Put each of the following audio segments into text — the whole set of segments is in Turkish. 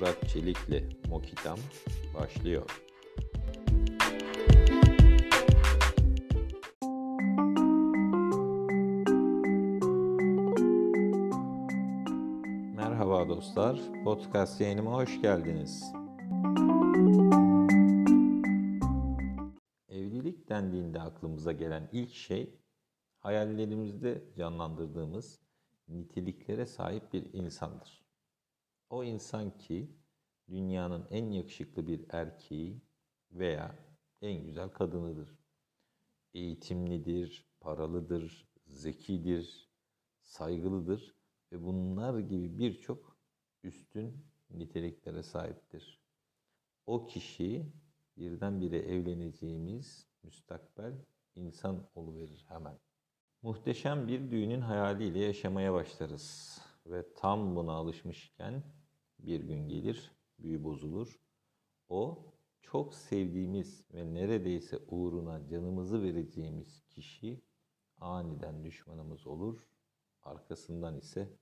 Murat Çelik'le Mokitam başlıyor. Merhaba dostlar, podcast yayınıma hoş geldiniz. Evlilik dendiğinde aklımıza gelen ilk şey hayallerimizde canlandırdığımız niteliklere sahip bir insandır. O insan ki dünyanın en yakışıklı bir erkeği veya en güzel kadınıdır. Eğitimlidir, paralıdır, zekidir, saygılıdır ve bunlar gibi birçok üstün niteliklere sahiptir. O kişi birdenbire evleneceğimiz müstakbel insan oluverir hemen. Muhteşem bir düğünün hayaliyle yaşamaya başlarız ve tam buna alışmışken bir gün gelir, büyü bozulur. O çok sevdiğimiz ve neredeyse uğruna canımızı vereceğimiz kişi aniden düşmanımız olur. Arkasından ise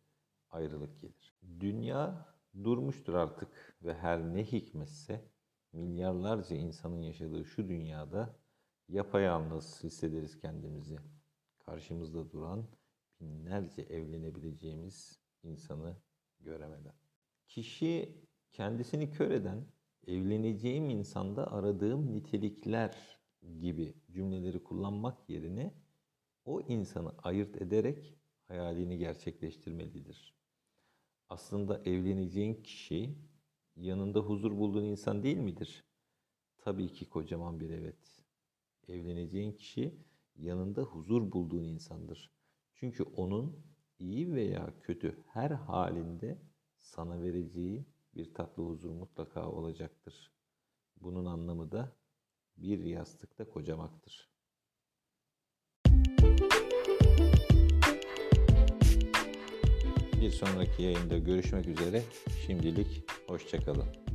ayrılık gelir. Dünya durmuştur artık ve her ne hikmetse milyarlarca insanın yaşadığı şu dünyada yapayalnız hissederiz kendimizi. Karşımızda duran binlerce evlenebileceğimiz insanı göremeden. Kişi kendisini kör eden, evleneceğim insanda aradığım nitelikler gibi cümleleri kullanmak yerine o insanı ayırt ederek hayalini gerçekleştirmelidir. Aslında evleneceğin kişi yanında huzur bulduğun insan değil midir? Tabii ki kocaman bir evet. Evleneceğin kişi yanında huzur bulduğun insandır. Çünkü onun iyi veya kötü her halinde sana vereceği bir tatlı huzur mutlaka olacaktır. Bunun anlamı da bir yastıkta kocamaktır. Bir sonraki yayında görüşmek üzere. Şimdilik hoşçakalın.